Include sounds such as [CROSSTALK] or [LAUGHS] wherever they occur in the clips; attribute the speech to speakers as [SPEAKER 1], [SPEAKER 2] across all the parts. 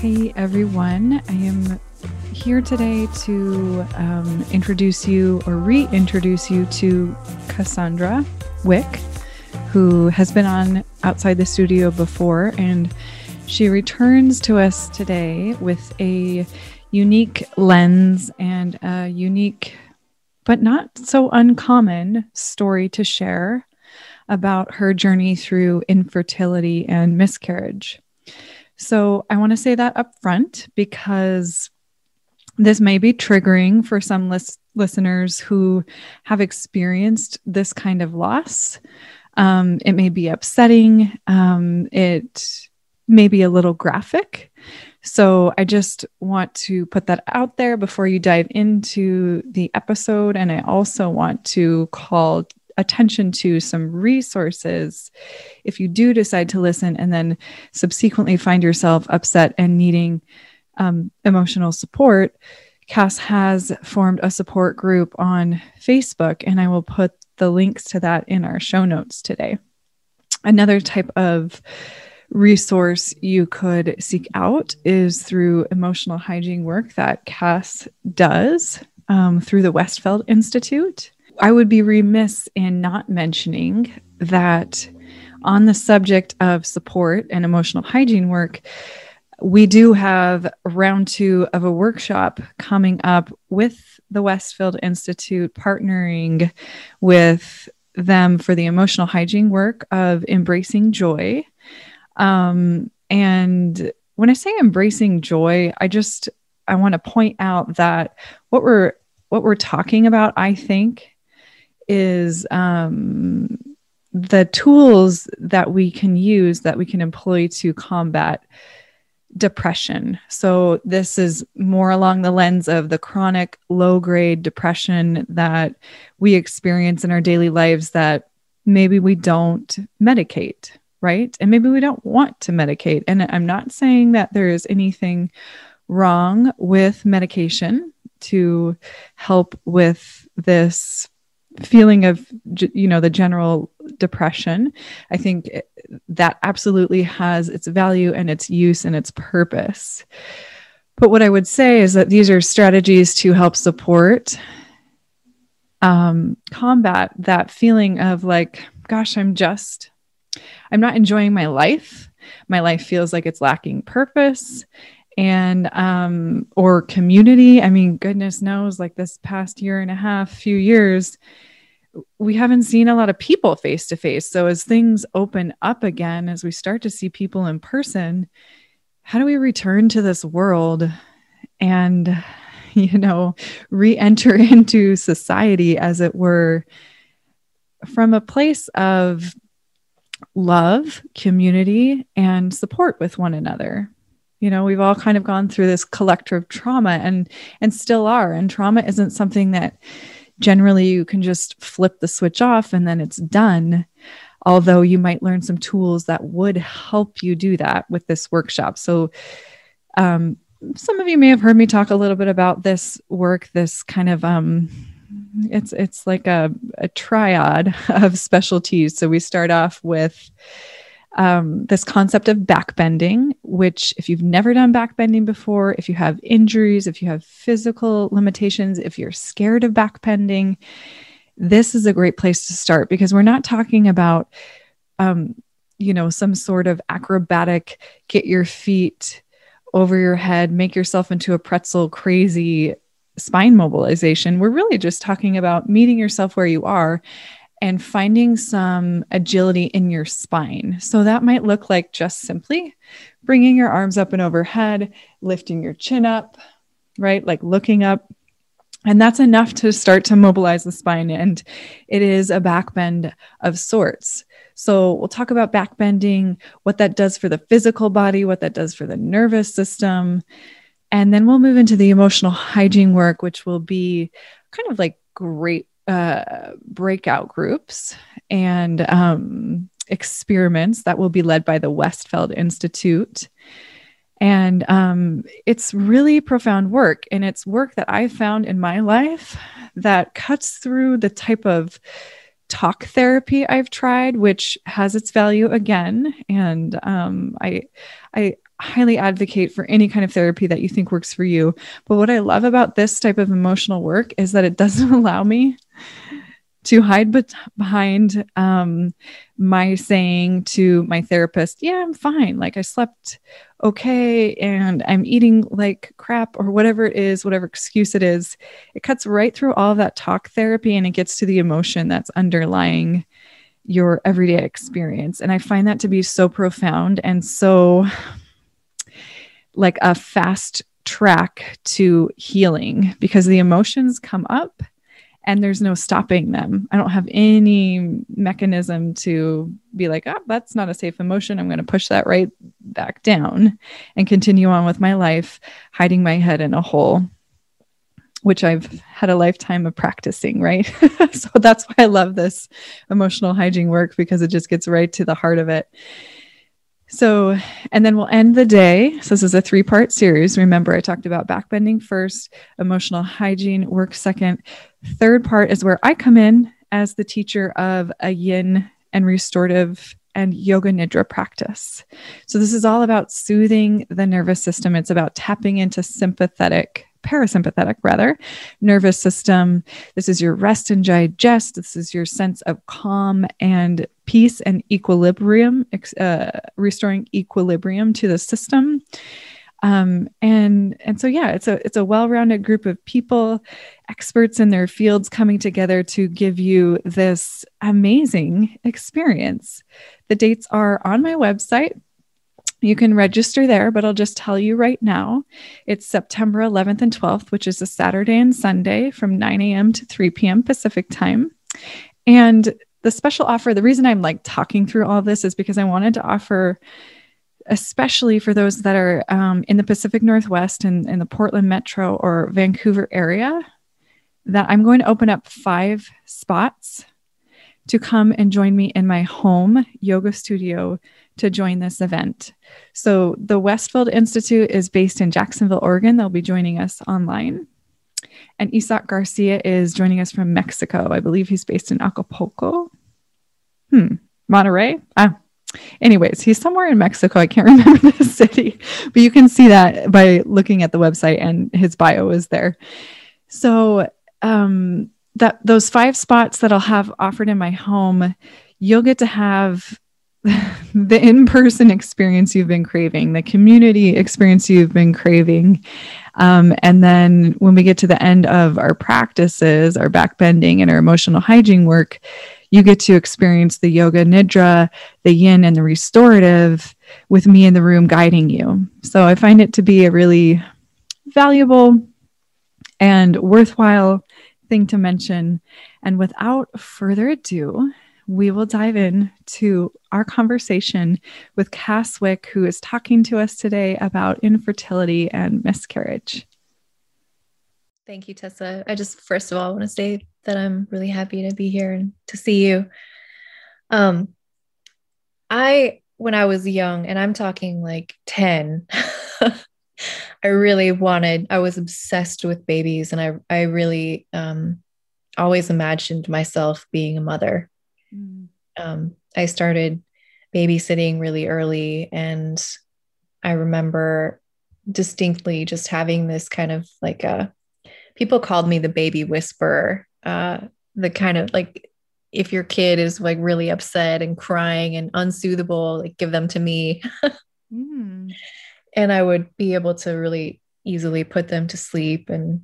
[SPEAKER 1] Hey everyone, I am here today to um, introduce you or reintroduce you to Cassandra Wick, who has been on outside the studio before, and she returns to us today with a unique lens and a unique, but not so uncommon story to share about her journey through infertility and miscarriage. So I want to say that up front because this may be triggering for some lis- listeners who have experienced this kind of loss. Um, it may be upsetting. Um, it may be a little graphic. So I just want to put that out there before you dive into the episode. And I also want to call attention to some resources if you do decide to listen and then subsequently find yourself upset and needing um, emotional support. Cass has formed a support group on Facebook, and I will put the links to that in our show notes today. Another type of resource you could seek out is through emotional hygiene work that Cass does um, through the Westfeld Institute. I would be remiss in not mentioning that on the subject of support and emotional hygiene work, we do have round two of a workshop coming up with the Westfield Institute, partnering with them for the emotional hygiene work of embracing joy. Um, and when I say embracing joy, I just I want to point out that what we're what we're talking about, I think, is um, the tools that we can use that we can employ to combat depression. So, this is more along the lens of the chronic low grade depression that we experience in our daily lives that maybe we don't medicate, right? And maybe we don't want to medicate. And I'm not saying that there is anything wrong with medication to help with this feeling of you know the general depression i think that absolutely has its value and its use and its purpose. But what i would say is that these are strategies to help support um, combat that feeling of like gosh i'm just i'm not enjoying my life. My life feels like it's lacking purpose and um or community i mean goodness knows like this past year and a half few years we haven't seen a lot of people face to face. So as things open up again, as we start to see people in person, how do we return to this world and, [LAUGHS] you know, re enter [LAUGHS] into society, as it were, from a place of love, community, and support with one another? You know we've all kind of gone through this collective trauma and and still are. And trauma isn't something that generally you can just flip the switch off and then it's done. Although you might learn some tools that would help you do that with this workshop. So um, some of you may have heard me talk a little bit about this work this kind of um, it's it's like a, a triad [LAUGHS] of specialties. So we start off with um, this concept of backbending, which, if you've never done backbending before, if you have injuries, if you have physical limitations, if you're scared of backbending, this is a great place to start because we're not talking about, um, you know, some sort of acrobatic get your feet over your head, make yourself into a pretzel crazy spine mobilization. We're really just talking about meeting yourself where you are and finding some agility in your spine. So that might look like just simply bringing your arms up and overhead, lifting your chin up, right? Like looking up. And that's enough to start to mobilize the spine. And it is a back bend of sorts. So we'll talk about back bending, what that does for the physical body, what that does for the nervous system. And then we'll move into the emotional hygiene work, which will be kind of like great uh, breakout groups and um, experiments that will be led by the Westfeld Institute. And um, it's really profound work. And it's work that I found in my life that cuts through the type of talk therapy I've tried, which has its value again. And um, I, I, highly advocate for any kind of therapy that you think works for you. But what I love about this type of emotional work is that it doesn't [LAUGHS] allow me to hide be- behind um, my saying to my therapist, Yeah, I'm fine. Like I slept okay and I'm eating like crap or whatever it is, whatever excuse it is. It cuts right through all of that talk therapy and it gets to the emotion that's underlying your everyday experience. And I find that to be so profound and so like a fast track to healing because the emotions come up and there's no stopping them. I don't have any mechanism to be like, oh, that's not a safe emotion. I'm going to push that right back down and continue on with my life, hiding my head in a hole, which I've had a lifetime of practicing, right? [LAUGHS] so that's why I love this emotional hygiene work because it just gets right to the heart of it. So, and then we'll end the day. So, this is a three part series. Remember, I talked about backbending first, emotional hygiene, work second. Third part is where I come in as the teacher of a yin and restorative and yoga nidra practice. So, this is all about soothing the nervous system, it's about tapping into sympathetic parasympathetic rather nervous system this is your rest and digest this is your sense of calm and peace and equilibrium uh, restoring equilibrium to the system um, and and so yeah it's a it's a well-rounded group of people experts in their fields coming together to give you this amazing experience the dates are on my website you can register there, but I'll just tell you right now it's September 11th and 12th, which is a Saturday and Sunday from 9 a.m. to 3 p.m. Pacific time. And the special offer, the reason I'm like talking through all this is because I wanted to offer, especially for those that are um, in the Pacific Northwest and in the Portland metro or Vancouver area, that I'm going to open up five spots to come and join me in my home yoga studio to join this event. So, the Westfield Institute is based in Jacksonville, Oregon. They'll be joining us online. And Isaac Garcia is joining us from Mexico. I believe he's based in Acapulco. Hmm, Monterrey. Ah, anyways, he's somewhere in Mexico. I can't [LAUGHS] remember the city, but you can see that by looking at the website, and his bio is there. So, um, that those five spots that I'll have offered in my home, you'll get to have [LAUGHS] the in person experience you've been craving, the community experience you've been craving. Um, and then when we get to the end of our practices, our backbending and our emotional hygiene work, you get to experience the yoga nidra, the yin, and the restorative with me in the room guiding you. So I find it to be a really valuable and worthwhile thing to mention. And without further ado, we will dive in to our conversation with Cass Wick, who is talking to us today about infertility and miscarriage.
[SPEAKER 2] Thank you, Tessa. I just first of all want to say that I'm really happy to be here and to see you. Um, I when I was young, and I'm talking like 10, [LAUGHS] I really wanted, I was obsessed with babies, and I I really um always imagined myself being a mother. Mm. Um, I started babysitting really early, and I remember distinctly just having this kind of like a people called me the baby whisperer. Uh, the kind of like if your kid is like really upset and crying and unsoothable, like give them to me. mm. [LAUGHS] And I would be able to really easily put them to sleep and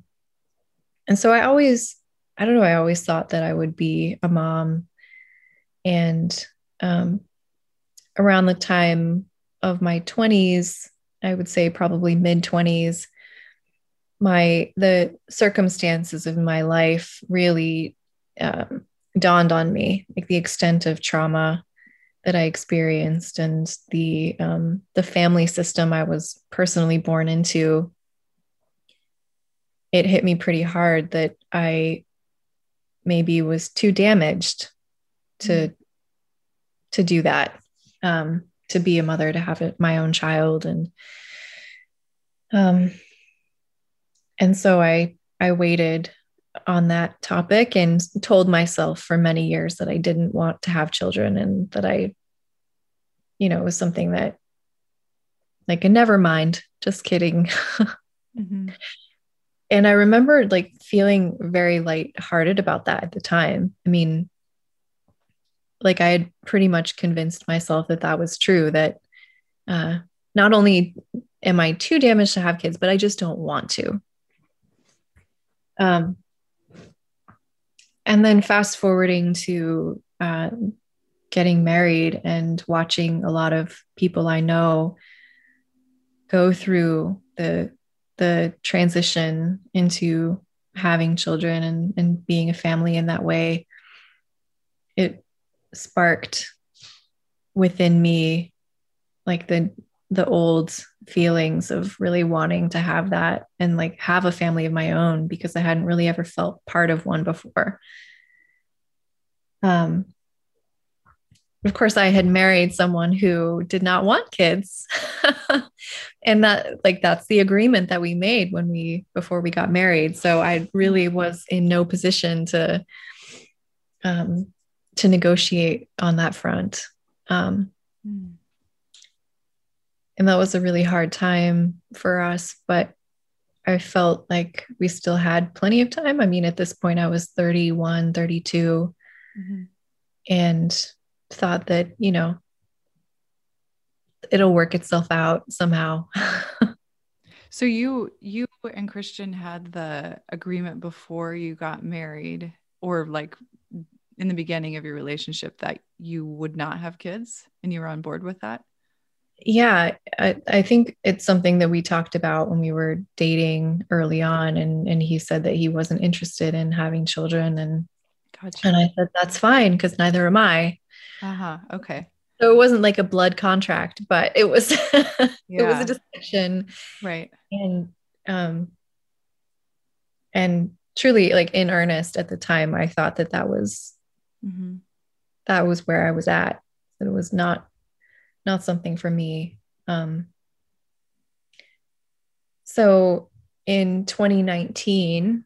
[SPEAKER 2] and so I always I don't know, I always thought that I would be a mom and um, around the time of my 20s, I would say probably mid 20s, my the circumstances of my life really um, dawned on me, like the extent of trauma that I experienced and the um, the family system I was personally born into. It hit me pretty hard that I maybe was too damaged to mm-hmm to do that um, to be a mother to have it, my own child and um and so i i waited on that topic and told myself for many years that i didn't want to have children and that i you know was something that like a never mind, just kidding. [LAUGHS] mm-hmm. And I remember like feeling very light hearted about that at the time. I mean, like I had pretty much convinced myself that that was true, that uh, not only am I too damaged to have kids, but I just don't want to. Um, and then fast forwarding to uh, getting married and watching a lot of people I know go through the the transition into having children and, and being a family in that way, it sparked within me like the the old feelings of really wanting to have that and like have a family of my own because I hadn't really ever felt part of one before. Um, of course, I had married someone who did not want kids. [LAUGHS] and that, like, that's the agreement that we made when we, before we got married. So I really was in no position to, um, to negotiate on that front. Um, mm and that was a really hard time for us but i felt like we still had plenty of time i mean at this point i was 31 32 mm-hmm. and thought that you know it'll work itself out somehow [LAUGHS]
[SPEAKER 1] so you you and christian had the agreement before you got married or like in the beginning of your relationship that you would not have kids and you were on board with that?
[SPEAKER 2] Yeah I, I think it's something that we talked about when we were dating early on and and he said that he wasn't interested in having children and gotcha. and i said that's fine because neither am i.
[SPEAKER 1] Uh-huh okay.
[SPEAKER 2] So it wasn't like a blood contract but it was yeah. [LAUGHS] it was a discussion.
[SPEAKER 1] Right.
[SPEAKER 2] And um and truly like in earnest at the time i thought that that was mm-hmm. that was where i was at it was not not something for me. Um, so in 2019,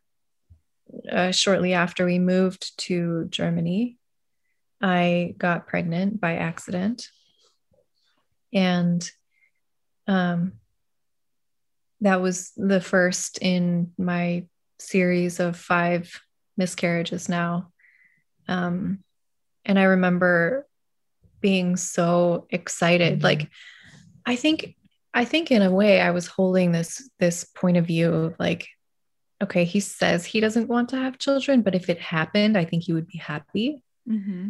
[SPEAKER 2] uh, shortly after we moved to Germany, I got pregnant by accident. And um, that was the first in my series of five miscarriages now. Um, and I remember being so excited mm-hmm. like i think i think in a way i was holding this this point of view of like okay he says he doesn't want to have children but if it happened i think he would be happy mm-hmm.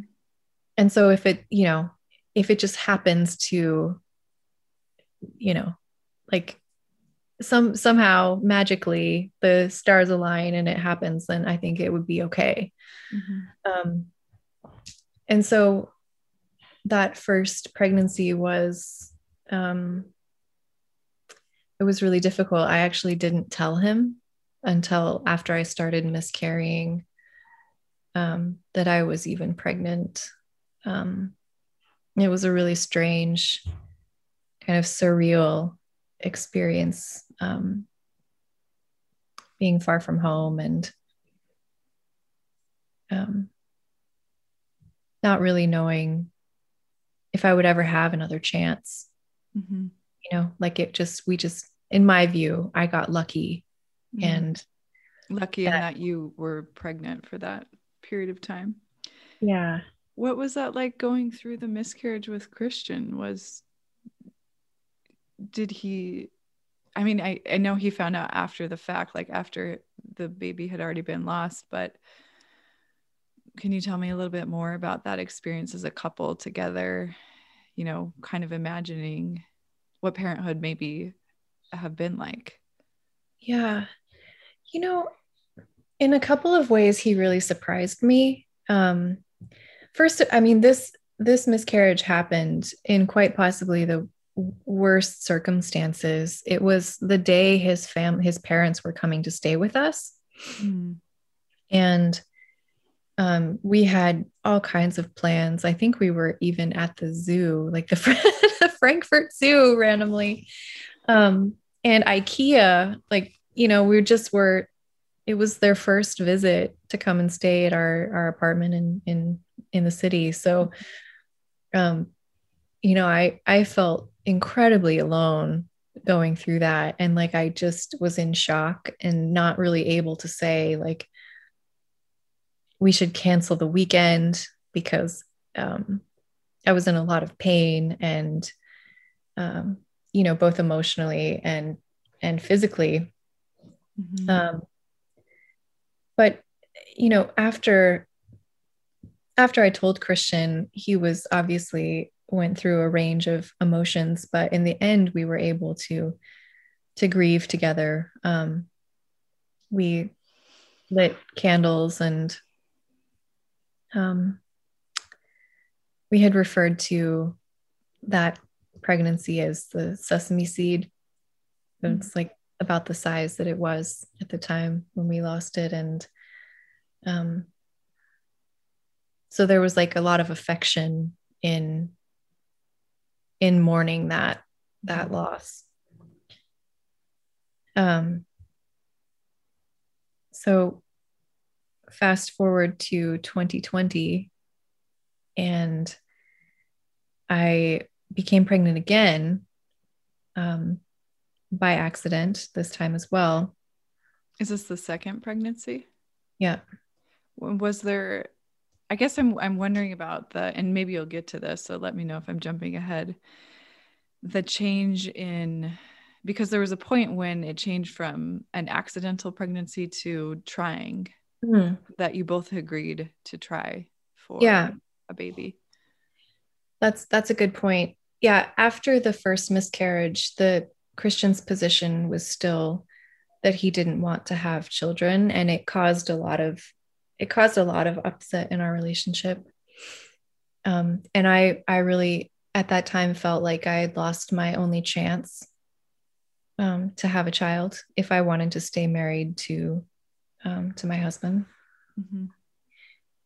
[SPEAKER 2] and so if it you know if it just happens to you know like some somehow magically the stars align and it happens then i think it would be okay mm-hmm. um and so that first pregnancy was um, it was really difficult. I actually didn't tell him until after I started miscarrying um, that I was even pregnant. Um, it was a really strange, kind of surreal experience um, being far from home and um, not really knowing if I would ever have another chance. Mm-hmm. You know, like it just, we just, in my view, I got lucky mm-hmm. and
[SPEAKER 1] lucky that, in that you were pregnant for that period of time.
[SPEAKER 2] Yeah.
[SPEAKER 1] What was that like going through the miscarriage with Christian? Was, did he, I mean, I, I know he found out after the fact, like after the baby had already been lost, but can you tell me a little bit more about that experience as a couple together? You know kind of imagining what parenthood maybe have been like.
[SPEAKER 2] Yeah. You know in a couple of ways he really surprised me. Um first i mean this this miscarriage happened in quite possibly the worst circumstances it was the day his fam his parents were coming to stay with us mm. and um, we had all kinds of plans. I think we were even at the zoo, like the, [LAUGHS] the Frankfurt Zoo randomly. Um, and IKEA, like, you know, we just were, it was their first visit to come and stay at our, our apartment in, in, in the city. So, um, you know, I, I felt incredibly alone going through that and like i just was in shock and not really able to say like we should cancel the weekend because um, i was in a lot of pain and um, you know both emotionally and and physically mm-hmm. um, but you know after after i told christian he was obviously went through a range of emotions but in the end we were able to to grieve together um, we lit candles and um, we had referred to that pregnancy as the sesame seed. Mm-hmm. It's like about the size that it was at the time when we lost it. And um, so there was like a lot of affection in in mourning that that mm-hmm. loss. Um, so fast forward to 2020 and I became pregnant again um, by accident this time as well.
[SPEAKER 1] Is this the second pregnancy?
[SPEAKER 2] Yeah.
[SPEAKER 1] Was there I guess I'm I'm wondering about the and maybe you'll get to this so let me know if I'm jumping ahead. The change in because there was a point when it changed from an accidental pregnancy to trying mm-hmm. that you both agreed to try for
[SPEAKER 2] yeah.
[SPEAKER 1] a baby.
[SPEAKER 2] That's that's a good point. Yeah, after the first miscarriage, the Christian's position was still that he didn't want to have children and it caused a lot of it caused a lot of upset in our relationship. Um, and I I really at that time felt like I had lost my only chance um, to have a child if I wanted to stay married to um, to my husband. Mm-hmm.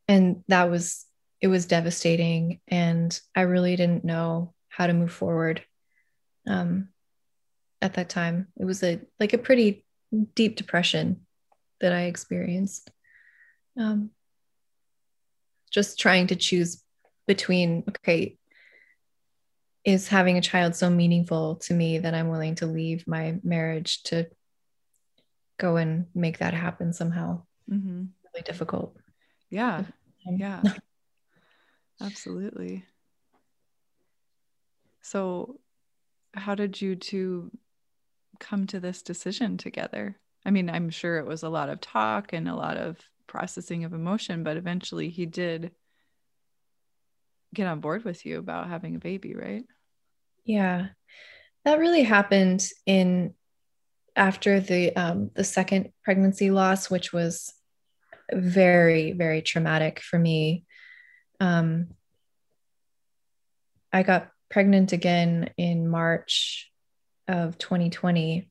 [SPEAKER 2] And that was, it was devastating. And I really didn't know how to move forward um, at that time. It was a, like a pretty deep depression that I experienced. Um, just trying to choose between, okay, is having a child so meaningful to me that I'm willing to leave my marriage to go and make that happen somehow. Mm-hmm. Really difficult.
[SPEAKER 1] Yeah. Yeah. Absolutely. So, how did you two come to this decision together? I mean, I'm sure it was a lot of talk and a lot of processing of emotion, but eventually he did get on board with you about having a baby, right?
[SPEAKER 2] Yeah. That really happened in after the um, the second pregnancy loss, which was very very traumatic for me. Um, I got pregnant again in March of 2020,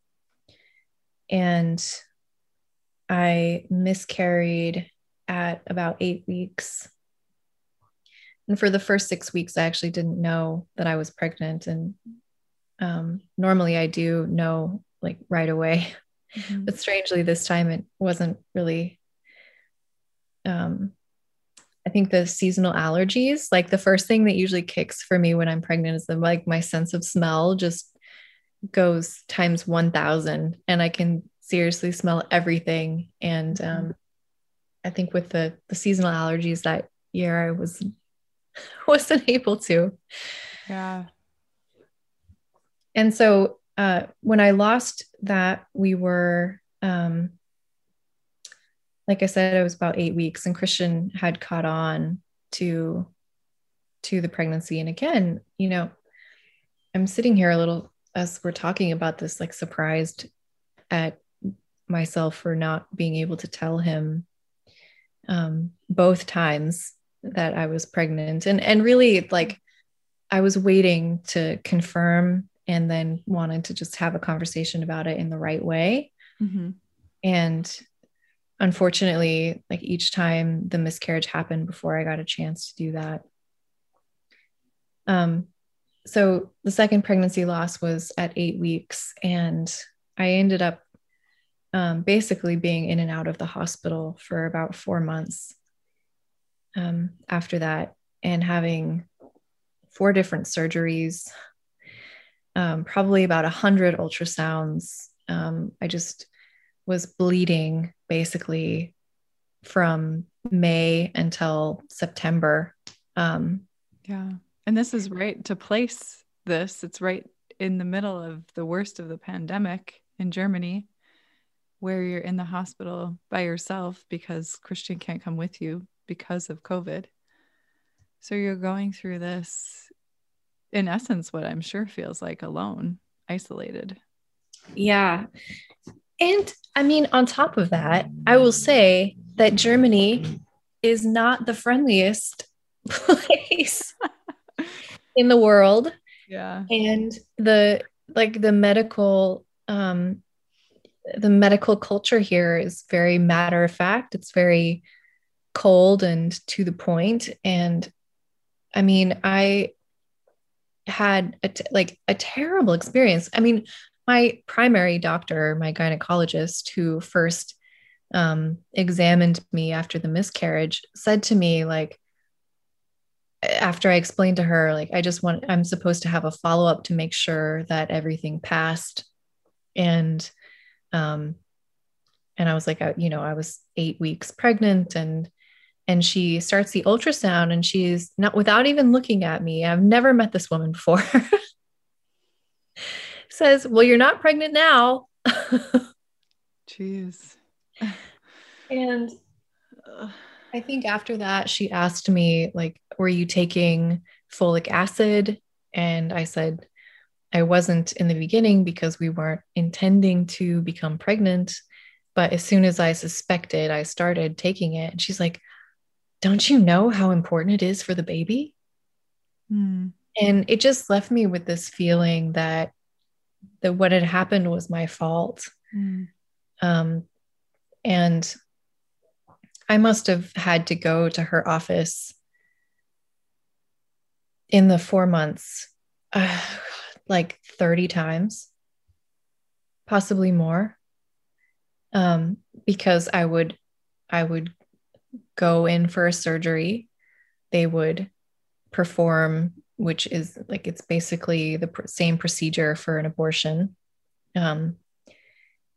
[SPEAKER 2] and I miscarried at about eight weeks. And for the first six weeks, I actually didn't know that I was pregnant. And um, normally I do know like right away. [LAUGHS] Mm-hmm. But strangely, this time it wasn't really. Um, I think the seasonal allergies, like the first thing that usually kicks for me when I'm pregnant is the, like my sense of smell just goes times 1000 and I can seriously smell everything. And mm-hmm. um, I think with the, the seasonal allergies that year, I was, [LAUGHS] wasn't able to.
[SPEAKER 1] Yeah.
[SPEAKER 2] And so uh, when I lost that, we were, um, like I said, it was about eight weeks, and Christian had caught on to to the pregnancy. And again, you know, I'm sitting here a little as we're talking about this, like surprised at myself for not being able to tell him um, both times that I was pregnant, and and really like I was waiting to confirm and then wanted to just have a conversation about it in the right way. Mm-hmm. And unfortunately, like each time the miscarriage happened before I got a chance to do that. Um, so the second pregnancy loss was at eight weeks, and I ended up um, basically being in and out of the hospital for about four months um, after that, and having four different surgeries um, probably about a hundred ultrasounds. Um, I just was bleeding basically from May until September. Um,
[SPEAKER 1] yeah. And this is right to place this. It's right in the middle of the worst of the pandemic in Germany, where you're in the hospital by yourself because Christian can't come with you because of COVID. So you're going through this, in essence, what I'm sure feels like alone, isolated.
[SPEAKER 2] Yeah. And I mean, on top of that, I will say that Germany is not the friendliest [LAUGHS] place in the world.
[SPEAKER 1] Yeah.
[SPEAKER 2] And the like the medical um the medical culture here is very matter of fact. It's very cold and to the point. and I mean, I had a t- like a terrible experience. I mean, my primary doctor, my gynecologist, who first um, examined me after the miscarriage, said to me, like, after I explained to her, like, I just want, I'm supposed to have a follow up to make sure that everything passed. And, um, and I was like, I, you know, I was eight weeks pregnant and, and she starts the ultrasound and she's not without even looking at me. I've never met this woman before. [LAUGHS] says, Well, you're not pregnant now.
[SPEAKER 1] Jeez.
[SPEAKER 2] and I think after that, she asked me, like, were you taking folic acid? And I said, I wasn't in the beginning because we weren't intending to become pregnant. But as soon as I suspected, I started taking it. And she's like, Don't you know how important it is for the baby? Mm. And it just left me with this feeling that that what had happened was my fault. Mm. Um, and I must have had to go to her office in the four months, [SIGHS] [SIGHS] uh, like 30 times, possibly more. Um, because I would, I would go in for a surgery. They would perform which is like it's basically the pr- same procedure for an abortion. Um,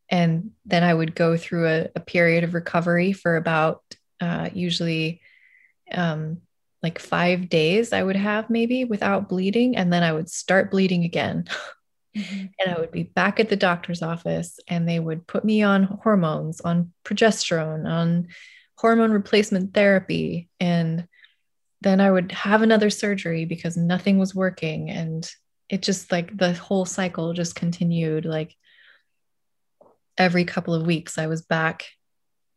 [SPEAKER 2] and then I would go through a, a period of recovery for about uh, usually um, like five days, I would have maybe without bleeding. And then I would start bleeding again. [LAUGHS] Mm-hmm. And I would be back at the doctor's office and they would put me on hormones, on progesterone, on hormone replacement therapy. And then I would have another surgery because nothing was working. And it just like the whole cycle just continued. Like every couple of weeks, I was back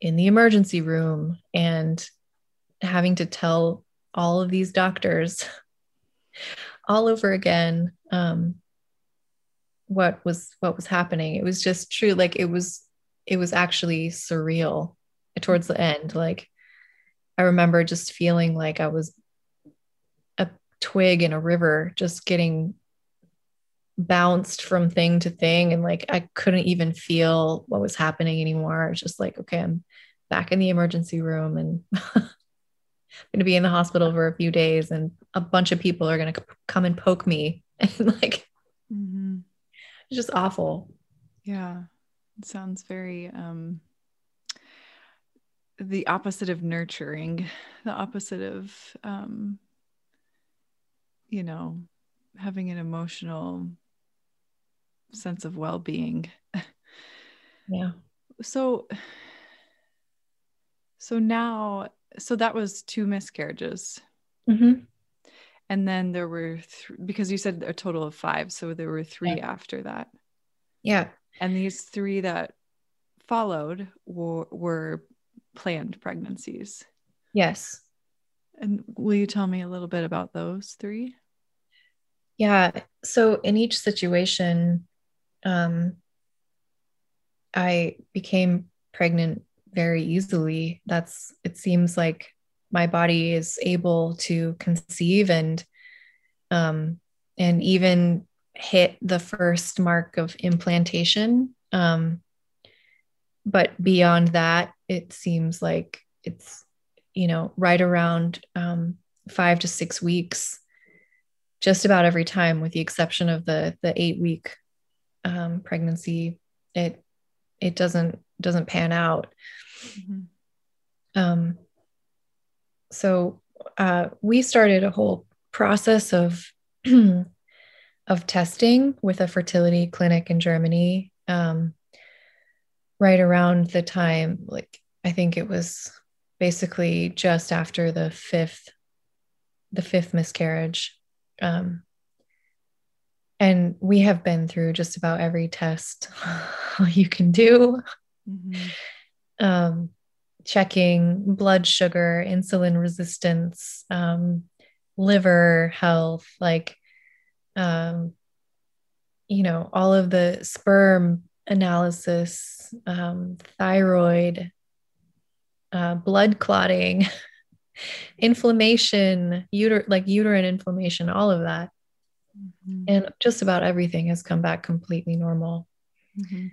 [SPEAKER 2] in the emergency room and having to tell all of these doctors all over again um, what was what was happening it was just true like it was it was actually surreal towards the end like I remember just feeling like I was a twig in a river, just getting bounced from thing to thing. And like I couldn't even feel what was happening anymore. It's just like, okay, I'm back in the emergency room and [LAUGHS] going to be in the hospital for a few days and a bunch of people are going to come and poke me. [LAUGHS] And like, mm-hmm. it's just awful.
[SPEAKER 1] Yeah. It sounds very, um, the opposite of nurturing, the opposite of, um, you know, having an emotional sense of well being.
[SPEAKER 2] Yeah.
[SPEAKER 1] So, so now, so that was two miscarriages. Mm-hmm. And then there were, th- because you said a total of five. So there were three yeah. after that.
[SPEAKER 2] Yeah.
[SPEAKER 1] And these three that followed were, were planned pregnancies.
[SPEAKER 2] Yes.
[SPEAKER 1] And will you tell me a little bit about those three?
[SPEAKER 2] Yeah. So in each situation, um, I became pregnant very easily. That's, it seems like my body is able to conceive and, um, and even hit the first mark of implantation. Um, but beyond that, it seems like it's, you know, right around um, five to six weeks. just about every time, with the exception of the the eight week um, pregnancy, it it doesn't doesn't pan out. Mm-hmm. Um, so uh, we started a whole process of [CLEARS THROAT] of testing with a fertility clinic in Germany. Um, right around the time, like I think it was basically just after the fifth the fifth miscarriage um, and we have been through just about every test [LAUGHS] you can do mm-hmm. um, checking blood sugar insulin resistance um, liver health like um, you know all of the sperm analysis um, thyroid uh, blood clotting [LAUGHS] inflammation uter- like uterine inflammation all of that mm-hmm. and just about everything has come back completely normal mm-hmm.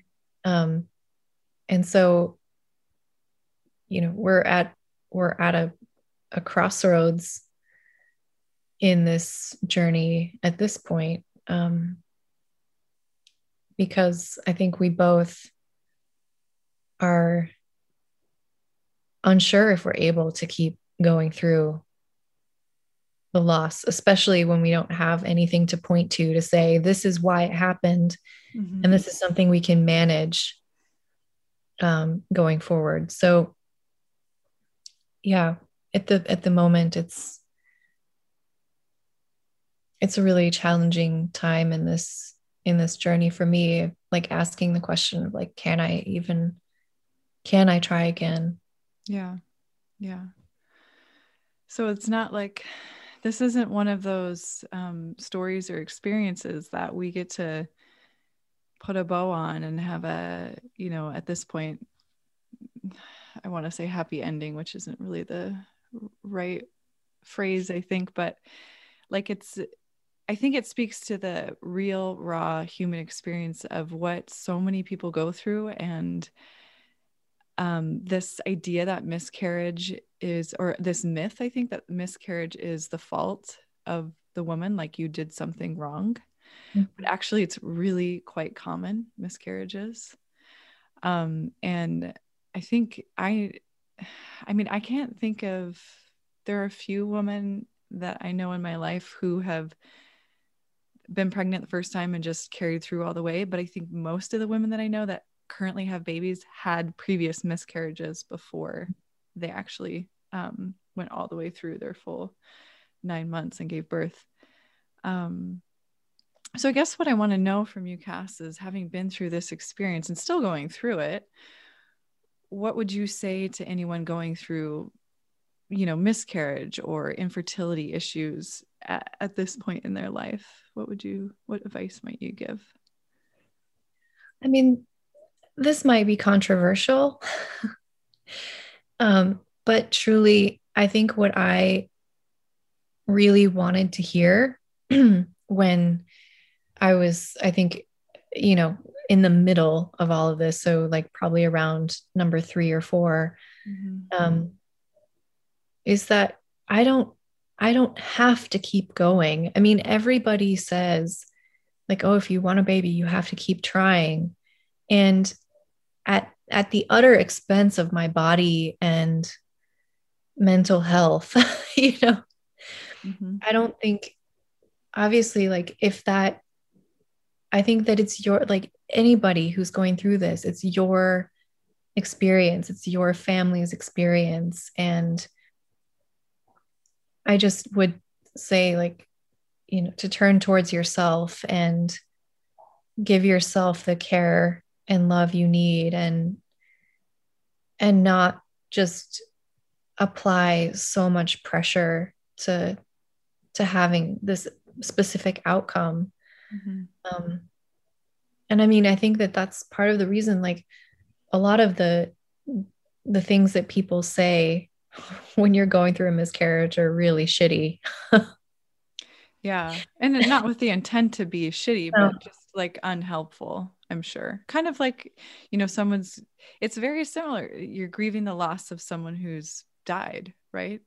[SPEAKER 2] um, and so you know we're at we're at a, a crossroads in this journey at this point um, because i think we both are unsure if we're able to keep going through the loss, especially when we don't have anything to point to to say, this is why it happened. Mm-hmm. And this is something we can manage um, going forward. So, yeah, at the at the moment, it's it's a really challenging time in this in this journey for me like asking the question of like can i even can i try again
[SPEAKER 1] yeah yeah so it's not like this isn't one of those um, stories or experiences that we get to put a bow on and have a, you know, at this point, [SIGHS] I want to say happy ending, which isn't really the right phrase, I think, but like it's, I think it speaks to the real, raw human experience of what so many people go through and um, this idea that miscarriage is, or this myth, I think that miscarriage is the fault of the woman, like you did something wrong. Mm-hmm. But actually, it's really quite common miscarriages. Um, and I think I, I mean, I can't think of, there are a few women that I know in my life who have been pregnant the first time and just carried through all the way. But I think most of the women that I know that currently have babies had previous miscarriages before they actually um, went all the way through their full nine months and gave birth. Um, so I guess what I want to know from you, Cass, is having been through this experience and still going through it, what would you say to anyone going through, you know, miscarriage or infertility issues at, at this point in their life? What would you, what advice might you give?
[SPEAKER 2] I mean, this might be controversial. um, but truly, I think what I really wanted to hear [CLEARS THROAT] when I was, I think, you know, in the middle of all of this, so like probably around number three or 4 mm-hmm. um, is that I don't, I don't have to keep going. I mean, everybody says, like, oh, if you want a baby, you have to keep trying. And at at the utter expense of my body and mental health [LAUGHS] you know mm-hmm. i don't think obviously like if that i think that it's your like anybody who's going through this it's your experience it's your family's experience and i just would say like you know to turn towards yourself and give yourself the care and love you need and and not just apply so much pressure to to having this specific outcome mm-hmm. um, and i mean i think that that's part of the reason like a lot of the the things that people say [LAUGHS] when you're going through a miscarriage are really shitty [LAUGHS]
[SPEAKER 1] yeah and not with the intent to be shitty no. but just like unhelpful I'm sure. Kind of like, you know, someone's, it's very similar. You're grieving the loss of someone who's died, right?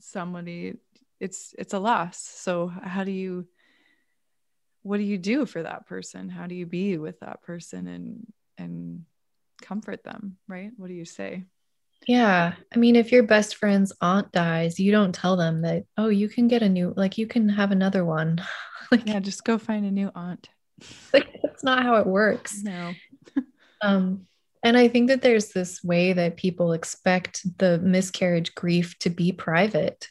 [SPEAKER 1] Somebody, it's, it's a loss. So how do you, what do you do for that person how do you be with that person and and comfort them right what do you say
[SPEAKER 2] yeah i mean if your best friend's aunt dies you don't tell them that oh you can get a new like you can have another one [LAUGHS]
[SPEAKER 1] like yeah just go find a new aunt
[SPEAKER 2] like that's not how it works
[SPEAKER 1] no [LAUGHS]
[SPEAKER 2] um and i think that there's this way that people expect the miscarriage grief to be private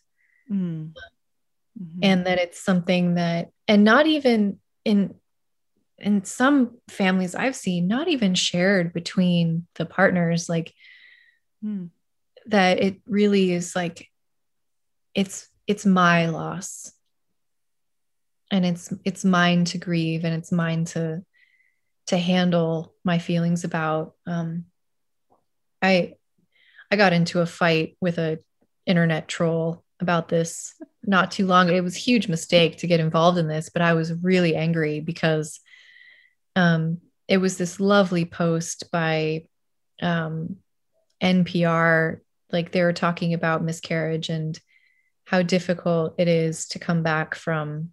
[SPEAKER 2] mm. mm-hmm. and that it's something that and not even in in some families I've seen, not even shared between the partners, like hmm. that it really is like it's it's my loss. And it's it's mine to grieve and it's mine to to handle my feelings about. Um I I got into a fight with a internet troll about this not too long. It was a huge mistake to get involved in this, but I was really angry because um, it was this lovely post by um, NPR. Like they were talking about miscarriage and how difficult it is to come back from,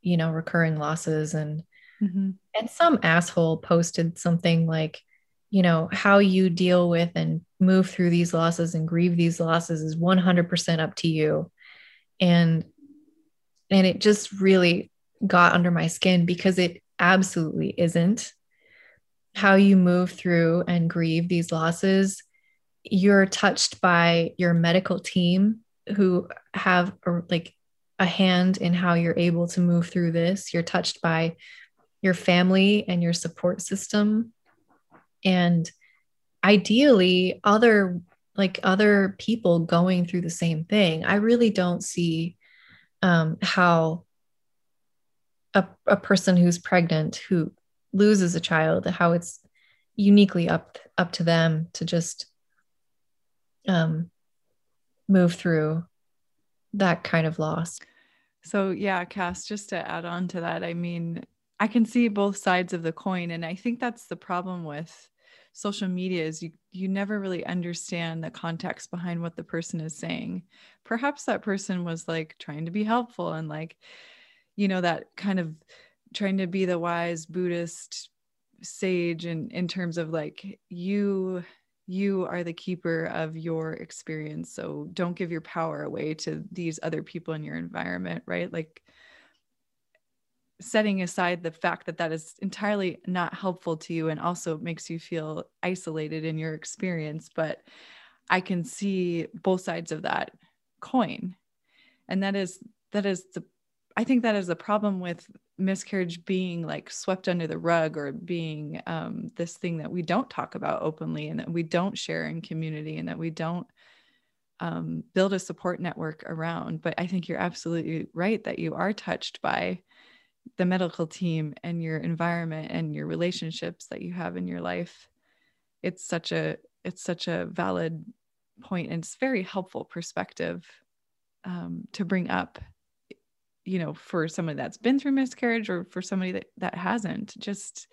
[SPEAKER 2] you know, recurring losses. And mm-hmm. and some asshole posted something like, you know, how you deal with and move through these losses and grieve these losses is 100% up to you. And and it just really got under my skin because it absolutely isn't how you move through and grieve these losses you're touched by your medical team who have a, like a hand in how you're able to move through this you're touched by your family and your support system. And ideally other like other people going through the same thing. I really don't see um, how a, a person who's pregnant who loses a child how it's uniquely up up to them to just um, move through that kind of loss.
[SPEAKER 1] So yeah cass just to add on to that i mean i can see both sides of the coin and i think that's the problem with social media is you you never really understand the context behind what the person is saying. Perhaps that person was like trying to be helpful and like you know that kind of trying to be the wise buddhist sage and in, in terms of like you you are the keeper of your experience so don't give your power away to these other people in your environment right? Like setting aside the fact that that is entirely not helpful to you and also makes you feel isolated in your experience but i can see both sides of that coin and that is that is the I think that is a problem with miscarriage being like swept under the rug or being um, this thing that we don't talk about openly and that we don't share in community and that we don't um, build a support network around. But I think you're absolutely right that you are touched by the medical team and your environment and your relationships that you have in your life. It's such a it's such a valid point and it's very helpful perspective um, to bring up you know for somebody that's been through miscarriage or for somebody that that hasn't just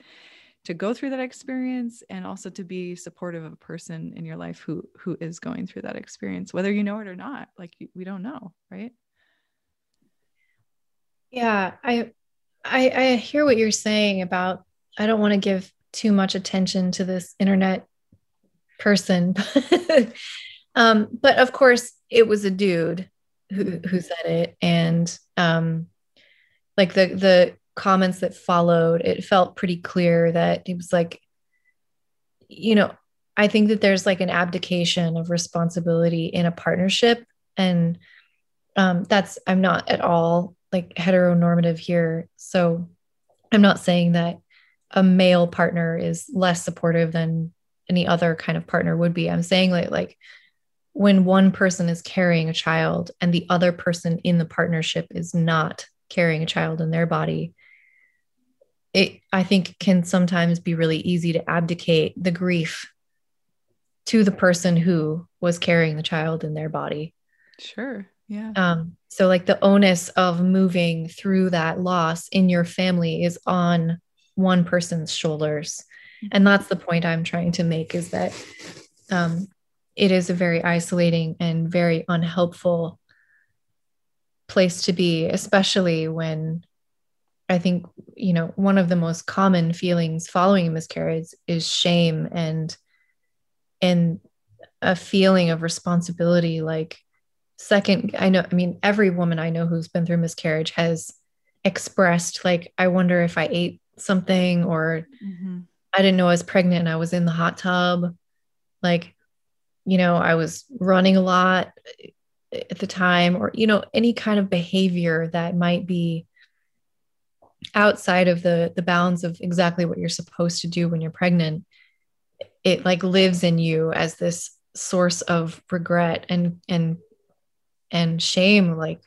[SPEAKER 1] to go through that experience and also to be supportive of a person in your life who who is going through that experience whether you know it or not like we don't know right
[SPEAKER 2] yeah i i, I hear what you're saying about i don't want to give too much attention to this internet person [LAUGHS] um but of course it was a dude who who said it and um like the the comments that followed it felt pretty clear that it was like you know i think that there's like an abdication of responsibility in a partnership and um that's i'm not at all like heteronormative here. So i'm not saying that a male partner is less supportive than any other kind of partner would be. I'm saying like like when one person is carrying a child and the other person in the partnership is not carrying a child in their body it i think can sometimes be really easy to abdicate the grief to the person who was carrying the child in their body.
[SPEAKER 1] Sure yeah
[SPEAKER 2] um so like the onus of moving through that loss in your family is on one person's shoulders mm-hmm. and that's the point i'm trying to make is that um, it is a very isolating and very unhelpful place to be, especially when I think, you know, one of the most common feelings following a miscarriage is shame and and a feeling of responsibility like second i know i mean every woman i know who's been through miscarriage has expressed like i wonder if i ate something or mm-hmm. i didn't know i was pregnant and i was in the hot tub like you know i was running a lot at the time or you know any kind of behavior that might be outside of the the bounds of exactly what you're supposed to do when you're pregnant it like lives in you as this source of regret and and and shame like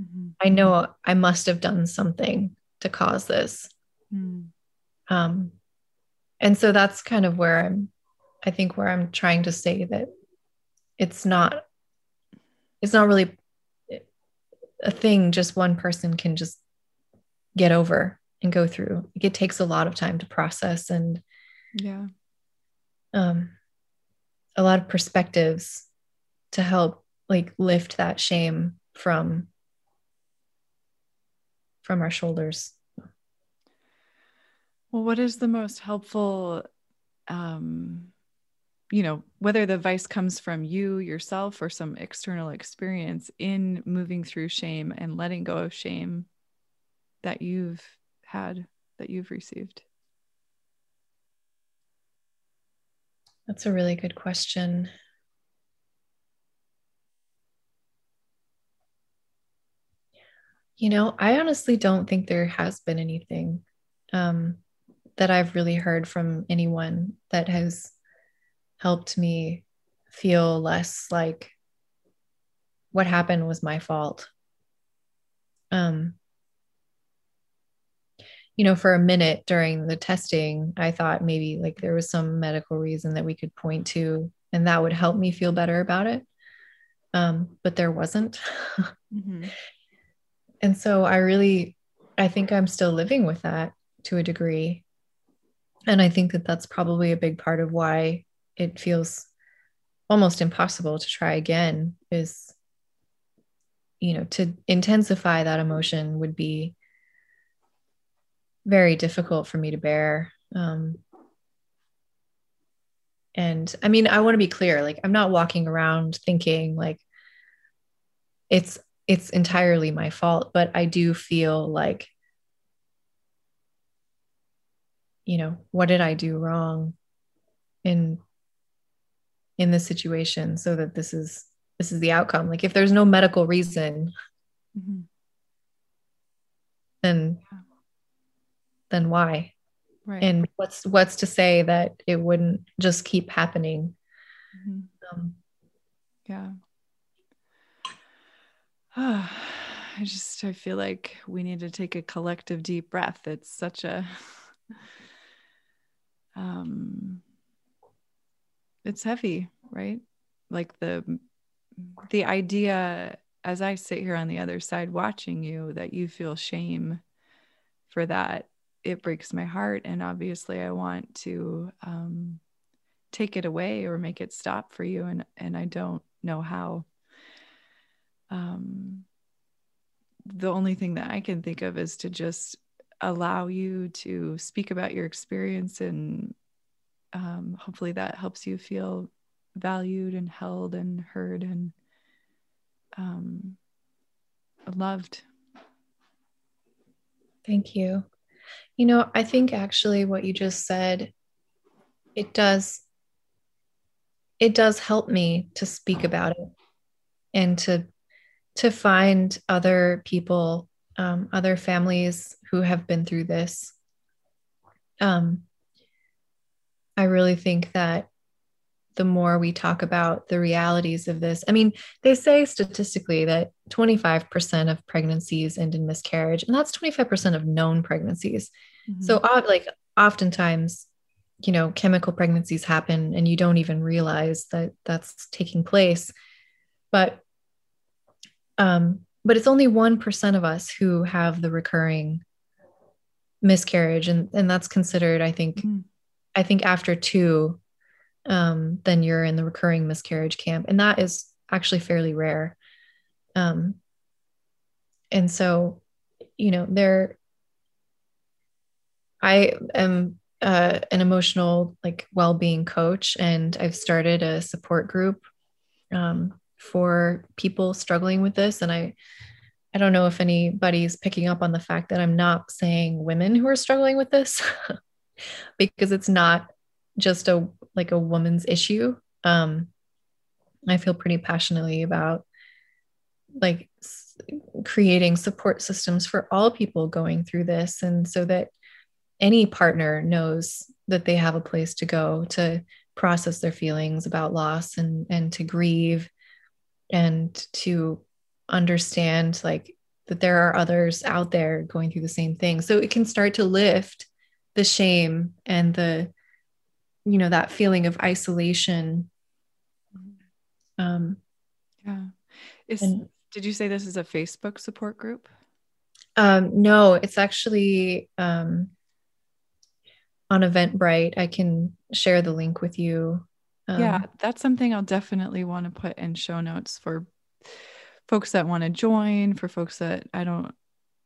[SPEAKER 2] mm-hmm. i know i must have done something to cause this mm. um and so that's kind of where i'm i think where i'm trying to say that it's not it's not really a thing just one person can just get over and go through it takes a lot of time to process and
[SPEAKER 1] yeah
[SPEAKER 2] um a lot of perspectives to help like lift that shame from from our shoulders
[SPEAKER 1] well what is the most helpful um you know whether the advice comes from you yourself or some external experience in moving through shame and letting go of shame that you've had that you've received
[SPEAKER 2] That's a really good question. You know, I honestly don't think there has been anything um, that I've really heard from anyone that has helped me feel less like what happened was my fault. Um, you know, for a minute during the testing, I thought maybe like there was some medical reason that we could point to and that would help me feel better about it. Um, but there wasn't. [LAUGHS] mm-hmm. And so I really, I think I'm still living with that to a degree. And I think that that's probably a big part of why it feels almost impossible to try again is, you know, to intensify that emotion would be very difficult for me to bear. Um, and I mean, I want to be clear, like I'm not walking around thinking like it's it's entirely my fault, but I do feel like you know, what did I do wrong in in this situation so that this is this is the outcome. Like if there's no medical reason, mm-hmm. then then why? Right. And what's what's to say that it wouldn't just keep happening? Mm-hmm. Um,
[SPEAKER 1] yeah. [SIGHS] I just I feel like we need to take a collective deep breath. It's such a [SIGHS] um it's heavy, right? Like the the idea as I sit here on the other side watching you that you feel shame for that it breaks my heart and obviously i want to um, take it away or make it stop for you and and i don't know how um, the only thing that i can think of is to just allow you to speak about your experience and um, hopefully that helps you feel valued and held and heard and um, loved.
[SPEAKER 2] Thank you. You know, I think actually what you just said, it does it does help me to speak about it and to to find other people, um, other families who have been through this. Um, I really think that the more we talk about the realities of this. I mean, they say statistically that 25% of pregnancies end in miscarriage, and that's 25% of known pregnancies. Mm-hmm. So, like, oftentimes, you know, chemical pregnancies happen and you don't even realize that that's taking place. But, um, but it's only 1% of us who have the recurring miscarriage. And, and that's considered, I think, mm-hmm. I think after two, um, then you're in the recurring miscarriage camp. And that is actually fairly rare. Um, and so, you know, there, I am uh, an emotional like well-being coach, and I've started a support group um, for people struggling with this. And I, I don't know if anybody's picking up on the fact that I'm not saying women who are struggling with this, [LAUGHS] because it's not just a like a woman's issue. Um, I feel pretty passionately about like creating support systems for all people going through this and so that any partner knows that they have a place to go to process their feelings about loss and and to grieve and to understand like that there are others out there going through the same thing. So it can start to lift the shame and the you know that feeling of isolation.
[SPEAKER 1] Um yeah. Is and, did you say this is a facebook support group?
[SPEAKER 2] Um no it's actually um on eventbrite. I can share the link with you
[SPEAKER 1] um, yeah that's something i'll definitely want to put in show notes for folks that want to join for folks that i don't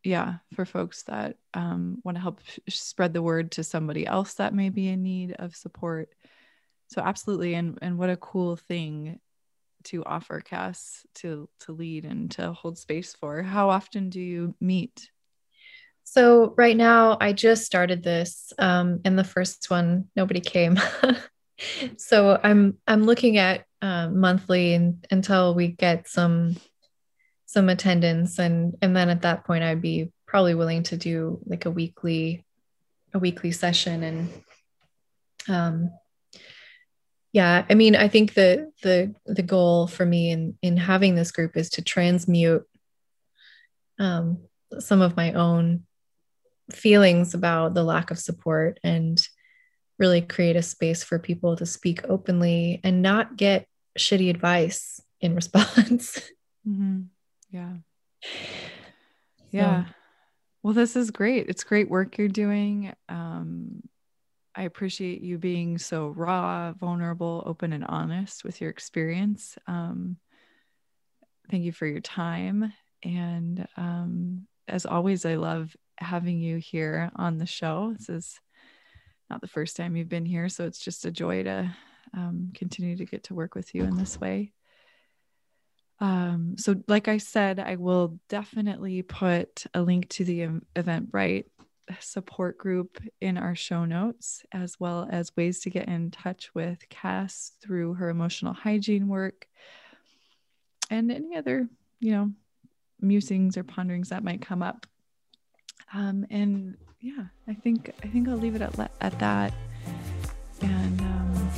[SPEAKER 1] yeah for folks that um, want to help spread the word to somebody else that may be in need of support. So absolutely and and what a cool thing to offer cass to to lead and to hold space for. How often do you meet?
[SPEAKER 2] So right now i just started this um and the first one nobody came [LAUGHS] so i'm i'm looking at uh, monthly and, until we get some some attendance and and then at that point i'd be probably willing to do like a weekly a weekly session and um yeah i mean i think the the the goal for me in in having this group is to transmute um some of my own feelings about the lack of support and really create a space for people to speak openly and not get shitty advice in [LAUGHS] response.
[SPEAKER 1] Mm-hmm. Yeah. Yeah. So. Well, this is great. It's great work you're doing. Um, I appreciate you being so raw, vulnerable, open, and honest with your experience. Um, thank you for your time. And um, as always, I love having you here on the show. This is not the first time you've been here, so it's just a joy to um, continue to get to work with you in this way. Um, so, like I said, I will definitely put a link to the Eventbrite support group in our show notes, as well as ways to get in touch with Cass through her emotional hygiene work and any other, you know, musings or ponderings that might come up. Um, and yeah, I think I think I'll leave it at at that. And um,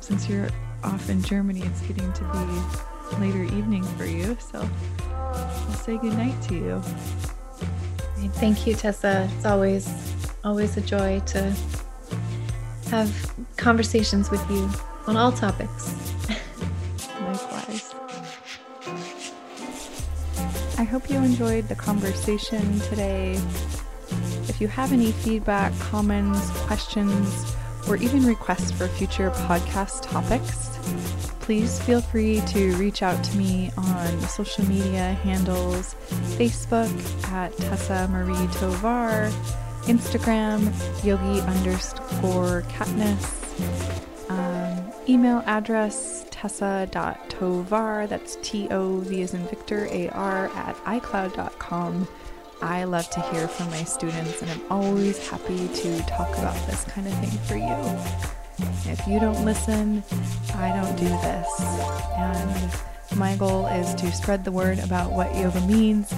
[SPEAKER 1] since you're off in Germany, it's getting to be later evening for you. So I'll say good night to you.
[SPEAKER 2] Thank you, Tessa. It's always always a joy to have conversations with you on all topics.
[SPEAKER 1] Likewise. I hope you enjoyed the conversation today. You have any feedback, comments, questions, or even requests for future podcast topics, please feel free to reach out to me on social media handles Facebook at Tessa Marie Tovar, Instagram yogi underscore Katniss, um, email address tessa.tovar, that's T O V as in Victor A R at iCloud.com. I love to hear from my students, and I'm always happy to talk about this kind of thing for you. If you don't listen, I don't do this. And my goal is to spread the word about what yoga means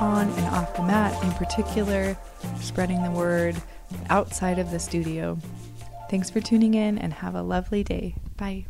[SPEAKER 1] on and off the mat, in particular, spreading the word outside of the studio. Thanks for tuning in and have a lovely day. Bye.